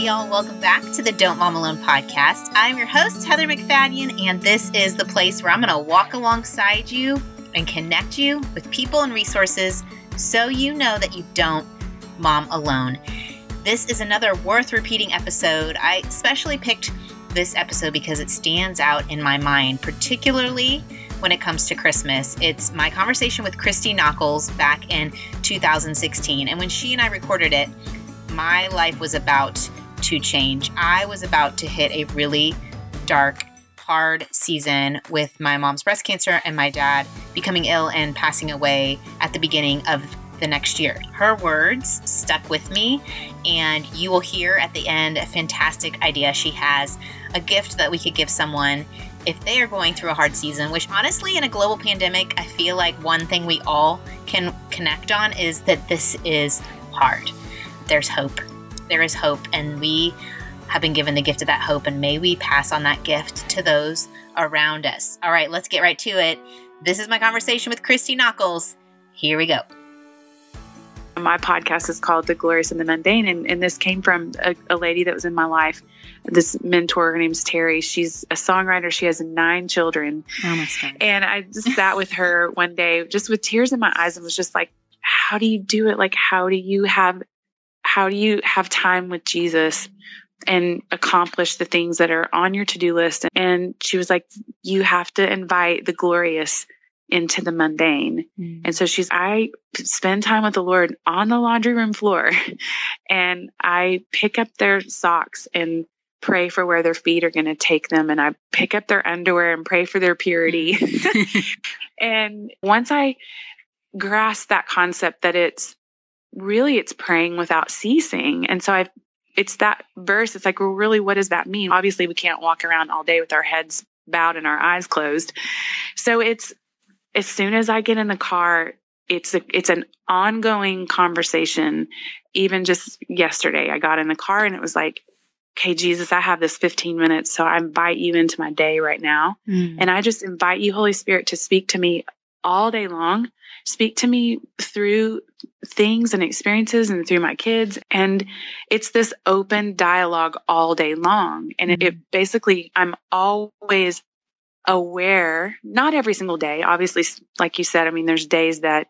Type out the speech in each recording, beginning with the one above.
Y'all, welcome back to the Don't Mom Alone podcast. I'm your host, Heather MacFadyen, and this is the place where I'm going to walk alongside you and connect you with people and resources so you know that you don't mom alone. This is another worth repeating episode. I especially picked this episode because it stands out in my mind, particularly when it comes to Christmas. It's my conversation with Christy Nockels back in 2016. And when she and I recorded it, my life was about to change. I was about to hit a really dark, hard season with my mom's breast cancer and my dad becoming ill and passing away at the beginning of the next year. Her words stuck with me, and you will hear at the end a fantastic idea she has a gift that we could give someone if they are going through a hard season, which honestly, in a global pandemic, I feel like one thing we all can connect on is that this is hard. There's hope. There is hope, and we have been given the gift of that hope, and may we pass on that gift to those around us. All right, let's get right to it. This is my conversation with Christy Nockels. Here we go my podcast is called The Glorious and the Mundane. And, and this came from a, a, lady that was in my life, this mentor. Her name's Terry. She's a songwriter. She has nine children. Oh my God. And I just sat with her one day, just with tears in my eyes, and was just like, how do you do it? Like, how do you have, how do you have time with Jesus? and accomplish the things that are on your to-do list and she was like you have to invite the glorious into the mundane. Mm. And so she's, I spend time with the Lord on the laundry room floor and I pick up their socks and pray for where their feet are going to take them. And I pick up their underwear and pray for their purity. and once I grasp that concept that it's really, it's praying without ceasing. And so I've, it's that verse. It's like, well, really, what does that mean? Obviously, we can't walk around all day with our heads bowed and our eyes closed. So it's as soon as I get in the car, it's a, it's an ongoing conversation. Even just yesterday, I got in the car and it was like, okay, Jesus, I have this 15 minutes. So I invite you into my day right now. Mm. And I just invite you, Holy Spirit, to speak to me all day long. Speak to me through things and experiences and through my kids. And it's this open dialogue all day long. And it, it mm. basically, I'm always aware, not every single day. Obviously, like you said, I mean, there's days that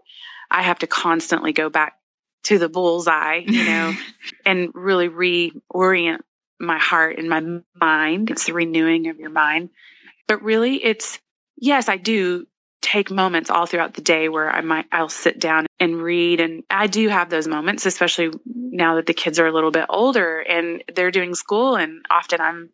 I have to constantly go back to the bullseye, you know, and really reorient my heart and my mind. It's the renewing of your mind. But really, it's yes, I do take moments all throughout the day where I might I'll sit down and read and I do have those moments especially now that the kids are a little bit older and they're doing school and often I'm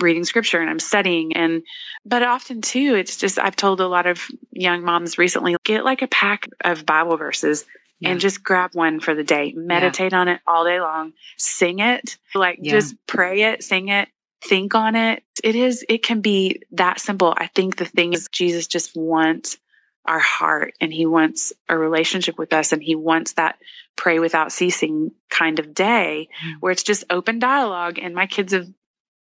reading scripture and I'm studying and but often too it's just I've told a lot of young moms recently get like a pack of Bible verses yeah. and just grab one for the day. Meditate yeah. on it all day long. Sing it. Like yeah. just pray it, sing it, think on it. It is it can be that simple. I think the thing is Jesus just wants our heart and he wants a relationship with us and he wants that pray without ceasing kind of day mm. where it's just open dialogue and my kids have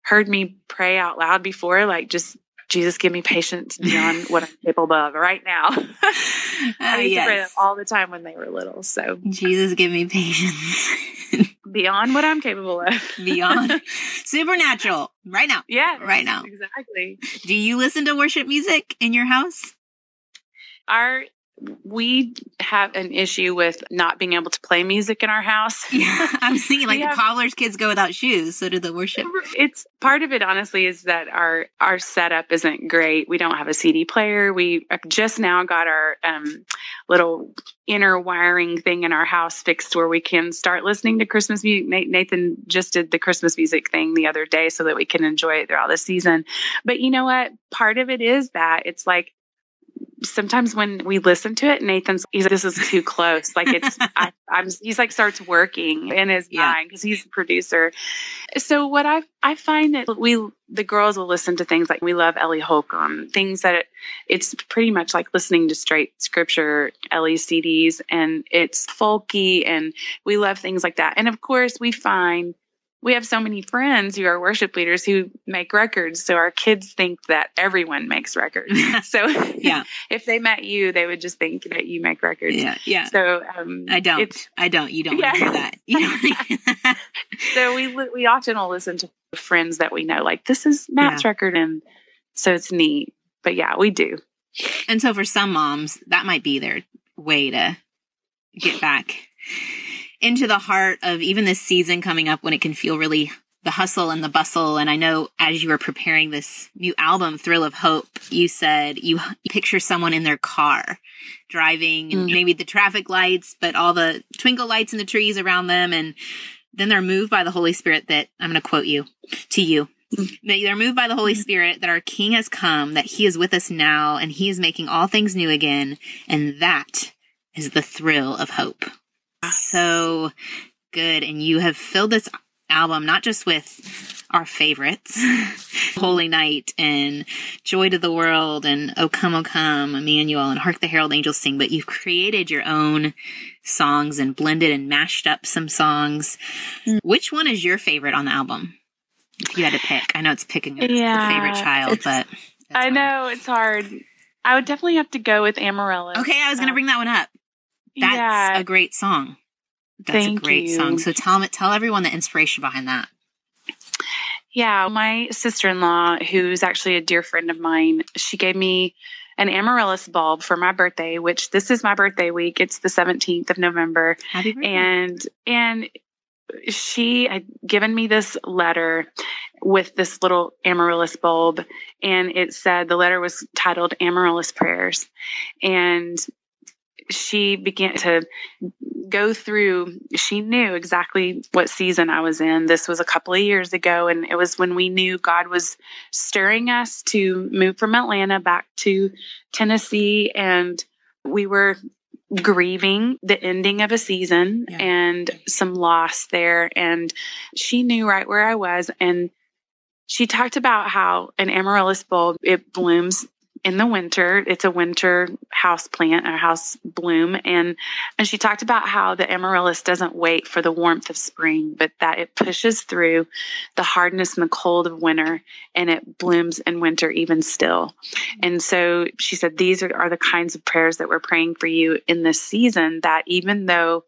heard me pray out loud before, like just Jesus, give me patience beyond what I'm capable of right now. I used yes. to pray them all the time when they were little. So Jesus, give me patience beyond what I'm capable of. beyond supernatural right now. Yeah, right now. Exactly. Do you listen to worship music in your house? Our we have an issue with not being able to play music in our house. Yeah, I'm seeing like the cobbler's kids go without shoes, so do the worship. It's part of it, honestly, is that our our setup isn't great. We don't have a CD player. We just now got our um, little inner wiring thing in our house fixed where we can start listening to Christmas music. Nathan just did the Christmas music thing the other day so that we can enjoy it throughout the season. But you know what? Part of it is that it's like sometimes when we listen to it, Nathan's he's like, this is too close. Like it's I, am he's like starts working in his yeah. mind because he's a producer. So what I I find that we the girls will listen to things like we love Ellie Holcomb, things that it, it's pretty much like listening to straight scripture Ellie CDs, and it's folky, and we love things like that. And of course, we find we have so many friends who are worship leaders who make records. So our kids think that everyone makes records. so yeah, if they met you, they would just think that you make records. Yeah, yeah. So um, I don't. I don't. You don't yeah. hear that. You know? so we we often will listen to friends that we know, like this is Matt's yeah. record, and so it's neat. But yeah, we do. And so for some moms, that might be their way to get back into the heart of even this season coming up when it can feel really the hustle and the bustle. And I know as you were preparing this new album, Thrill of Hope, you said you picture someone in their car driving and mm. maybe the traffic lights, but all the twinkle lights in the trees around them. And then they're moved by the Holy Spirit that I'm going to quote you to you. Mm. They're moved by the Holy mm. Spirit that our King has come, that He is with us now, and He is making all things new again. And that is the thrill of hope so good. And you have filled this album not just with our favorites, Holy Night and Joy to the World and O Come, O Come, Emmanuel and Hark the Herald Angels Sing, but you've created your own songs and blended and mashed up some songs. Mm. Which one is your favorite on the album? If you had to pick, I know it's picking a yeah, favorite child, but I hard. know it's hard. I would definitely have to go with Amaryllis. Okay, I was going to bring that one up. That's yeah. a great song. That's Thank a great you. song. So tell me, tell everyone the inspiration behind that. Yeah, my sister-in-law, who's actually a dear friend of mine, she gave me an amaryllis bulb for my birthday, which this is my birthday week. It's the 17th of November. Happy birthday. And and she had given me this letter with this little amaryllis bulb and it said the letter was titled amaryllis prayers and she began to go through, she knew exactly what season I was in. This was a couple of years ago, and it was when we knew God was stirring us to move from Atlanta back to Tennessee, and we were grieving the ending of a season yeah. and some loss there. And she knew right where I was, and she talked about how an amaryllis bulb it blooms in the winter. It's a winter house plant or house bloom. And, and she talked about how the amaryllis doesn't wait for the warmth of spring, but that it pushes through the hardness and the cold of winter and it blooms in winter even still. And so she said, these are, are the kinds of prayers that we're praying for you in this season that even though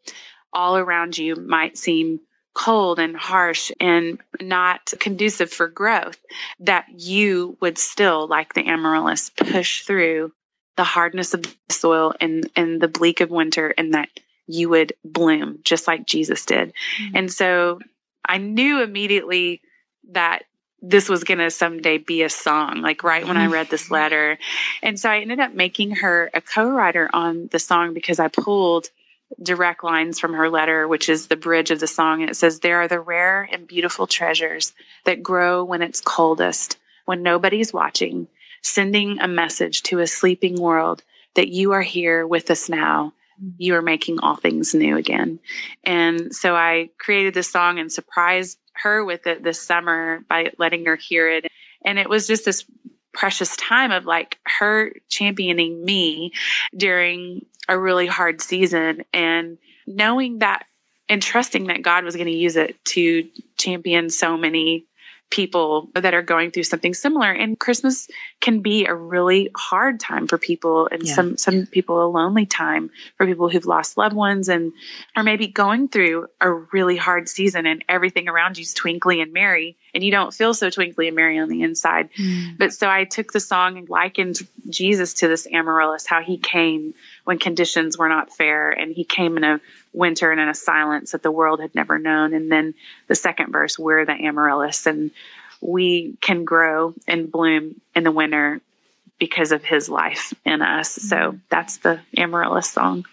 all around you might seem cold and harsh and not conducive for growth, that you would still, like the amaryllis, push through the hardness of the soil and, and the bleak of winter and that you would bloom just like Jesus did. Mm-hmm. And so I knew immediately that this was going to someday be a song, like right when I read this mm-hmm. letter. And so I ended up making her a co writer on the song because I pulled direct lines from her letter, which is the bridge of the song. And it says, There are the rare and beautiful treasures that grow when it's coldest, when nobody's watching, sending a message to a sleeping world that you are here with us now. You are making all things new again. And so I created this song and surprised her with it this summer by letting her hear it. And it was just this precious time of like her championing me during a really hard season and knowing that and trusting that God was going to use it to champion so many people that are going through something similar and christmas can be a really hard time for people and yeah. some some people a lonely time for people who've lost loved ones and are maybe going through a really hard season and everything around you's twinkly and merry and you don't feel so twinkly and merry on the inside mm. but so i took the song and likened jesus to this amaryllis how he came when conditions were not fair and he came in a winter and in a silence that the world had never known. And then the second verse, we're the amaryllis and we can grow and bloom in the winter because of his life in us. So mm-hmm. that's the amaryllis song.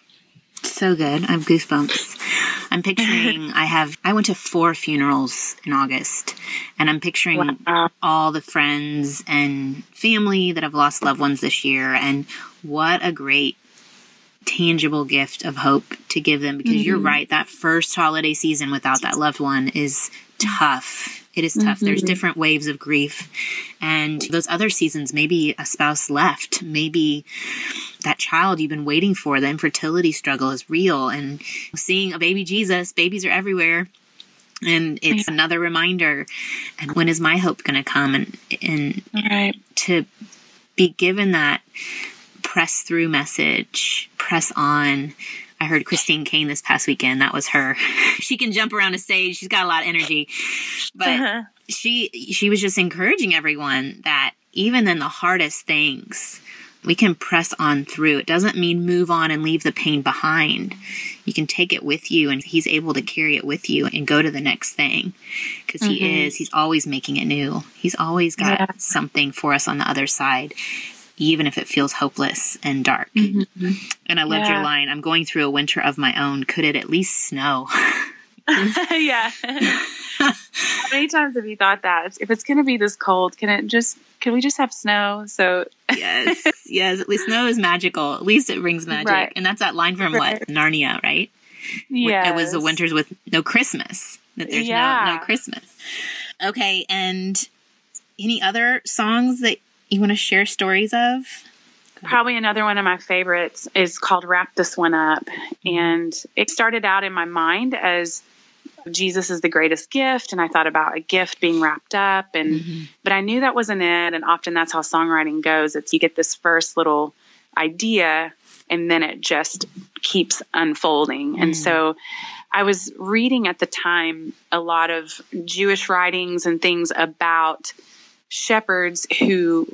So good. I have goosebumps. I'm picturing I have I went to four funerals in August and I'm picturing wow. all the friends and family that have lost loved ones this year and what a great tangible gift of hope to give them because mm-hmm. you're right that first holiday season without that loved one is tough it is tough mm-hmm. there's different waves of grief and those other seasons maybe a spouse left maybe that child you've been waiting for the infertility struggle is real and seeing a baby jesus babies are everywhere And it's another reminder. And when is my hope going to come? And, and right. to be given that press through message, press on. I heard Christine Caine this past weekend. That was her. she can jump around a stage. She's got a lot of energy, but uh-huh. she she was just encouraging everyone that even in the hardest things, we can press on through. It doesn't mean move on and leave the pain behind. You can take it with you and he's able to carry it with you and go to the next thing because mm-hmm. he is, he's always making it new. He's always got yeah. something for us on the other side, even if it feels hopeless and dark. Mm-hmm. And I loved yeah. your line I'm going through a winter of my own. Could it at least snow? yeah. How many times have you thought that? If it's going to be this cold, can it just can we just have snow? So yes, yes. At least snow is magical. At least it brings magic, right. and that's that line from right. what Narnia, right? Yeah, it was the winters with no Christmas. That there's yeah. no no Christmas. Okay, and any other songs that you want to share stories of? Probably another one of my favorites is called Wrap This One Up. And it started out in my mind as Jesus is the greatest gift and I thought about a gift being wrapped up and mm-hmm. but I knew that wasn't it and often that's how songwriting goes it's you get this first little idea and then it just keeps unfolding mm. and so I was reading at the time a lot of Jewish writings and things about shepherds who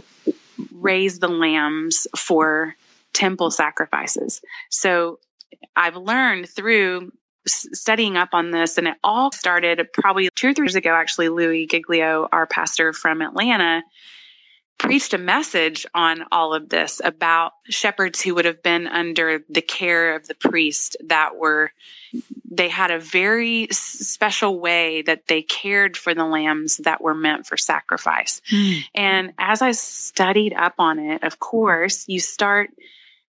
raise the lambs for temple sacrifices so I've learned through studying up on this, and it all started probably two or three years ago. Actually, Louie Giglio, our pastor from Atlanta, preached a message on all of this about shepherds who would have been under the care of the priest that were they had a very special way that they cared for the lambs that were meant for sacrifice. Mm. And as I studied up on it, of course, you start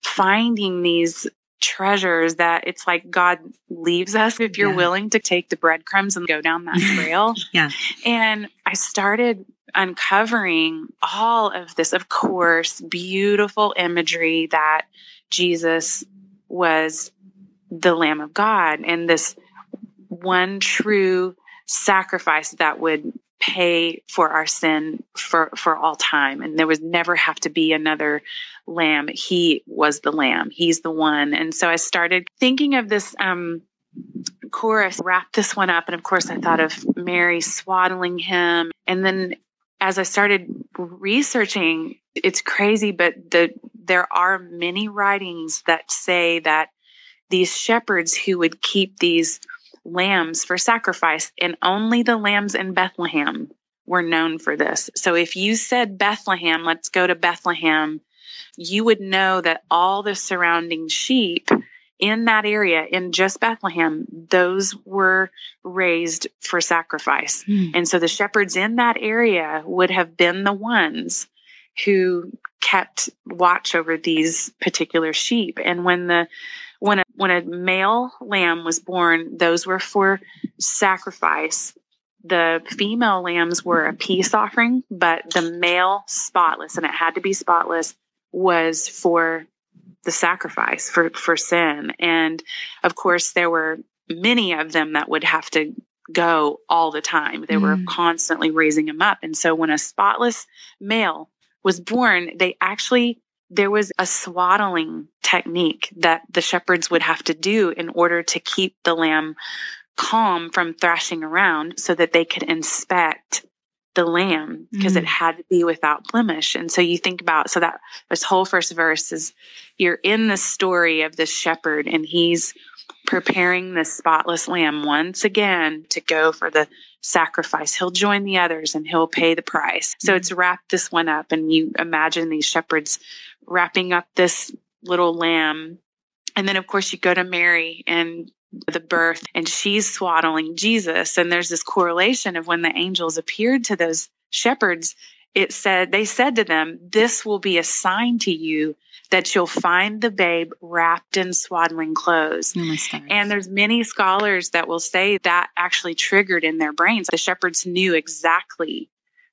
finding these treasures that it's like God leaves us if you're yeah. willing to take the breadcrumbs and go down that trail. yeah. And I started uncovering all of this, of course, beautiful imagery that Jesus was the Lamb of God and this one true sacrifice that would pay for our sin for for all time. And there was never have to be another lamb. He was the lamb. He's the one. And so i started thinking of this um chorus wrap this one up. And of course i thought of mary swaddling him. And then as i started researching it's crazy but the there are many writings that say that these shepherds who would keep these lambs for sacrifice, and only the lambs in Bethlehem were known for this. So if you said Bethlehem, let's go to Bethlehem, you would know that all the surrounding sheep in that area, in just Bethlehem, those were raised for sacrifice. Mm. And so the shepherds in that area would have been the ones who kept watch over these particular sheep. And when the when a when a male lamb was born, those were for sacrifice. The female lambs were a peace offering, but the male spotless, and it had to be spotless, was for the sacrifice for for sin. And of course, there were many of them that would have to go all the time. They mm. were constantly raising them up. And so when a spotless male was born, they actually there was a swaddling technique that the shepherds would have to do in order to keep the lamb calm from thrashing around so that they could inspect the lamb because mm. it had to be without blemish. And so you think about so that this whole first verse is you're in the story of this shepherd and he's preparing the spotless lamb once again to go for the sacrifice. He'll join the others and he'll pay the price. So mm. it's wrapped this one up and you imagine these shepherds wrapping up this little lamb. And then, of course, you go to Mary and the birth, and she's swaddling Jesus. And there's this correlation of when the angels appeared to those shepherds, it said, they said to them, This will be a sign to you that you'll find the babe wrapped in swaddling clothes. Oh and there's many scholars that will say that actually triggered in their brains. The shepherds knew exactly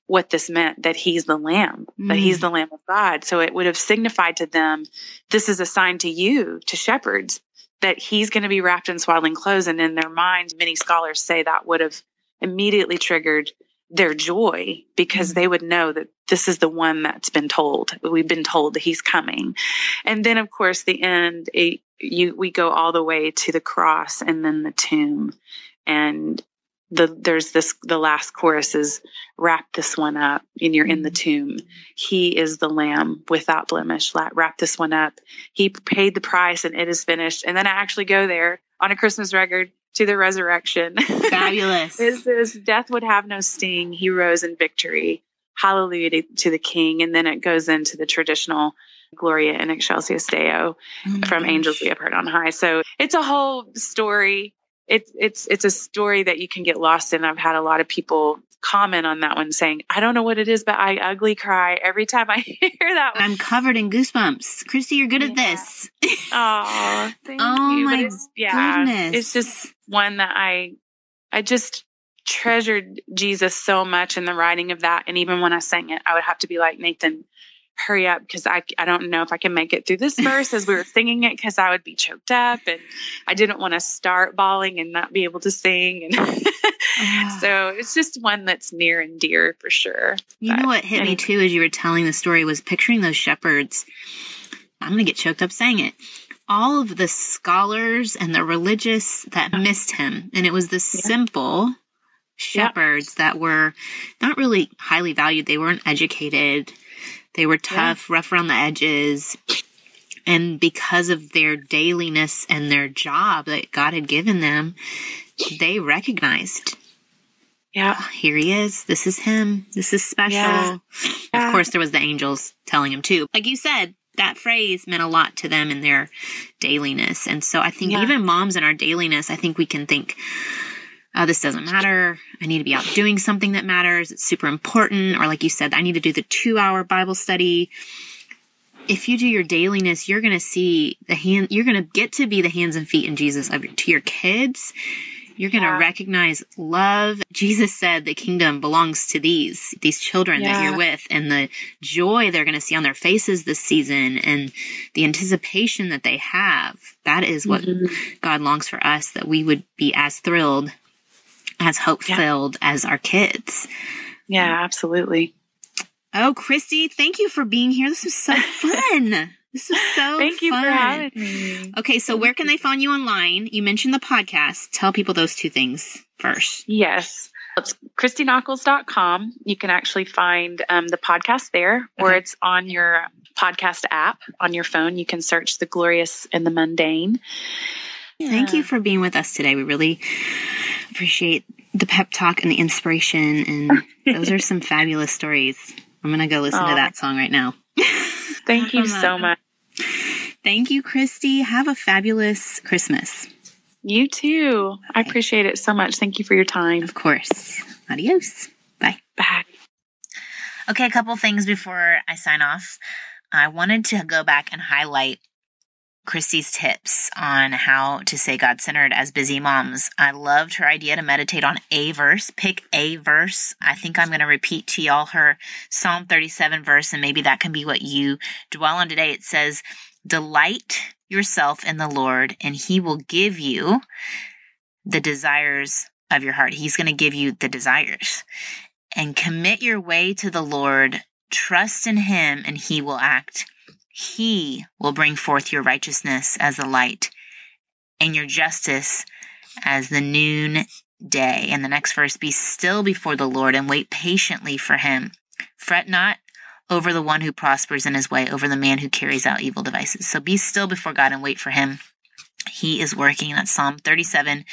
what this meant that he's the lamb, mm. that he's mm. the lamb of God. So it would have signified to them, this is a sign to you, to shepherds, that he's going to be wrapped in swaddling clothes. And in their minds, many scholars say that would have immediately triggered their joy because mm-hmm. they would know that this is the one that's been told. We've been told that he's coming. And then of course the end it, you we go all the way to the cross and then the tomb and the there's this the last chorus is wrap this one up and you're in the mm-hmm. tomb. He is the lamb without blemish. Wrap this one up. He paid the price and it is finished. And then i actually go there on a christmas record to the resurrection. Fabulous. It says death would have no sting. He rose in victory. Hallelujah to, to the king. And then it goes into the traditional gloria in excelsis deo oh from gosh. angels we have heard on high. So it's a whole story it's it's it's a story that you can get lost in. I've had a lot of people comment on that one saying, I don't know what it is, but I ugly cry every time I hear that one. I'm covered in goosebumps. Christy, you're good yeah. at this. oh, thank oh you. my yeah, goodness. It's just one that I I just treasured Jesus so much in the writing of that. And even when I sang it, I would have to be like, Nathan, hurry up because I, I don't know if I can make it through this verse as we were singing it because I would be choked up and I didn't want to start bawling and not be able to sing. And ah. so it's just one that's near and dear for sure. You but, know what hit me too as you were telling the story was picturing those shepherds. I'm going to get choked up saying it. All of the scholars and the religious that missed him. And it was the yeah. simple shepherds that were not really highly valued. They weren't educated they were tough, yeah. rough around the edges. And because of their dailiness and their job that God had given them, they recognized yeah. Oh, here he is. This is him. This is special. Yeah. Of course, there was the angels telling him too. Like you said, that phrase meant a lot to them in their dailiness. And so I think yeah. even moms in our dailiness, I think we can think, oh, this doesn't matter. I need to be out doing something that matters. It's super important. Or like you said, I need to do the two hour Bible study. If you do your dailiness, you're going to see the hand, you're going to get to be the hands and feet in Jesus to your kids. You're going to yeah. recognize love. Jesus said the kingdom belongs to these, these children yeah. that you're with and the joy they're going to see on their faces this season and the anticipation that they have. That is what mm-hmm. God longs for us, that we would be as thrilled as hope filled yeah. as our kids. Yeah, absolutely. Oh, Christy, thank you for being here. This was so fun. This is so Thank you fun. for having me. Okay, so where can they find you online? You mentioned the podcast. Tell people those two things first. Yes. It's ChristyNockels.com. You can actually find um, the podcast there, or okay. it's on your podcast app on your phone. You can search The Glorious and the Mundane. Yeah. Thank you for being with us today. We really appreciate the pep talk and the inspiration. And those are some fabulous stories. I'm going to go listen to that song right now. Thank you so um, much. Thank you, Christy. Have a fabulous Christmas. You too. Okay. I appreciate it so much. Thank you for your time. Of course. Adios. Bye. Bye. Okay, a couple things before I sign off. I wanted to go back and highlight Christy's tips on how to say God centered as busy moms. I loved her idea to meditate on a verse. Pick a verse. I think I'm going to repeat to y'all her Psalm 37 verse, and maybe that can be what you dwell on today. It says, Delight yourself in the Lord, and he will give you the desires of your heart. He's going to give you the desires. And commit your way to the Lord. Trust in him, and he will act. He will bring forth your righteousness as the light and your justice as the noon day. And the next verse be still before the Lord and wait patiently for him. Fret not over the one who prospers in his way, over the man who carries out evil devices. So be still before God and wait for him. He is working. That's Psalm 37,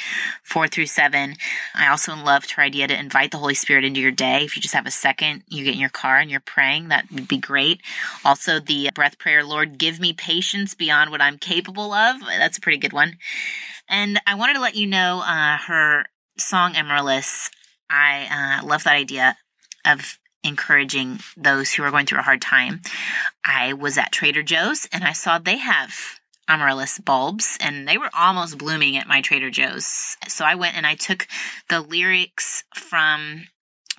4 through 7. I also loved her idea to invite the Holy Spirit into your day. If you just have a second, you get in your car and you're praying, that would be great. Also, the breath prayer, Lord, give me patience beyond what I'm capable of. That's a pretty good one. And I wanted to let you know uh, her song, Amaryllis. I uh, love that idea of encouraging those who are going through a hard time. I was at Trader Joe's and I saw they have amaryllis bulbs and they were almost blooming at my Trader Joe's. So I went and I took the lyrics from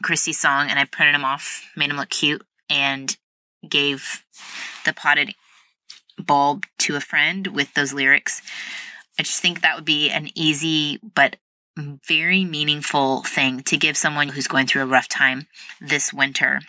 Christy's song and I printed them off, made them look cute, and gave the potted bulb to a friend with those lyrics. I just think that would be an easy but very meaningful thing to give someone who's going through a rough time this winter.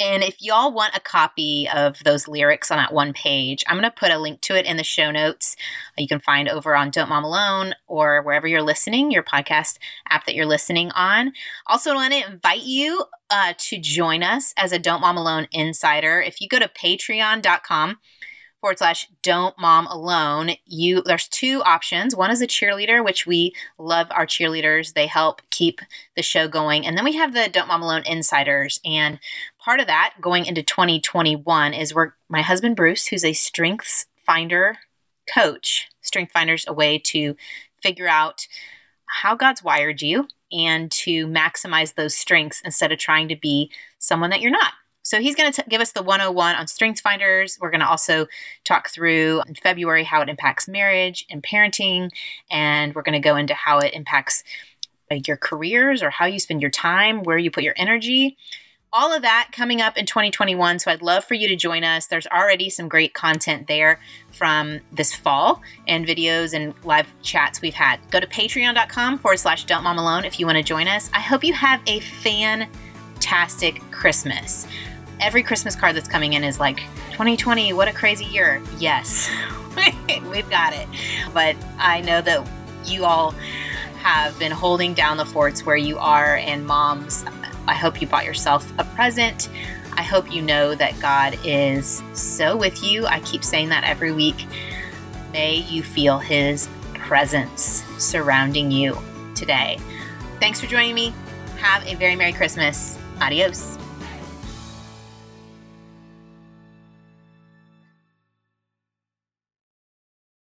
And if y'all want a copy of those lyrics on that one page, I'm going to put a link to it in the show notes. You can find over on Don't Mom Alone or wherever you're listening, your podcast app that you're listening on. Also, want to invite you uh, to join us as a Don't Mom Alone insider. If you go to patreon.com forward slash don't mom alone. You there's two options. One is a cheerleader which we love our cheerleaders. They help keep the show going. And then we have the don't mom alone insiders. And part of that going into 2021 is where my husband bruce who's a strengths finder coach strength finders a way to figure out how god's wired you and to maximize those strengths instead of trying to be someone that you're not so he's going to give us the 101 on strength finders. We're going to also talk through in February how it impacts marriage and parenting. And we're going to go into how it impacts your careers or how you spend your time, where you put your energy. All of that coming up in 2021. So I'd love for you to join us. There's already some great content there from this fall and videos and live chats we've had. Go to patreon.com forward slash don't mom alone if you want to join us. I hope you have a fantastic Christmas every Christmas card that's coming in is like 2020, what a crazy year. Yes, we've got it. But I know that you all have been holding down the forts where you are, and moms, I hope you bought yourself a present. I hope you know that God is so with you. I keep saying that every week. May you feel His presence surrounding you today. Thanks for joining me. Have a very Merry Christmas. Adios.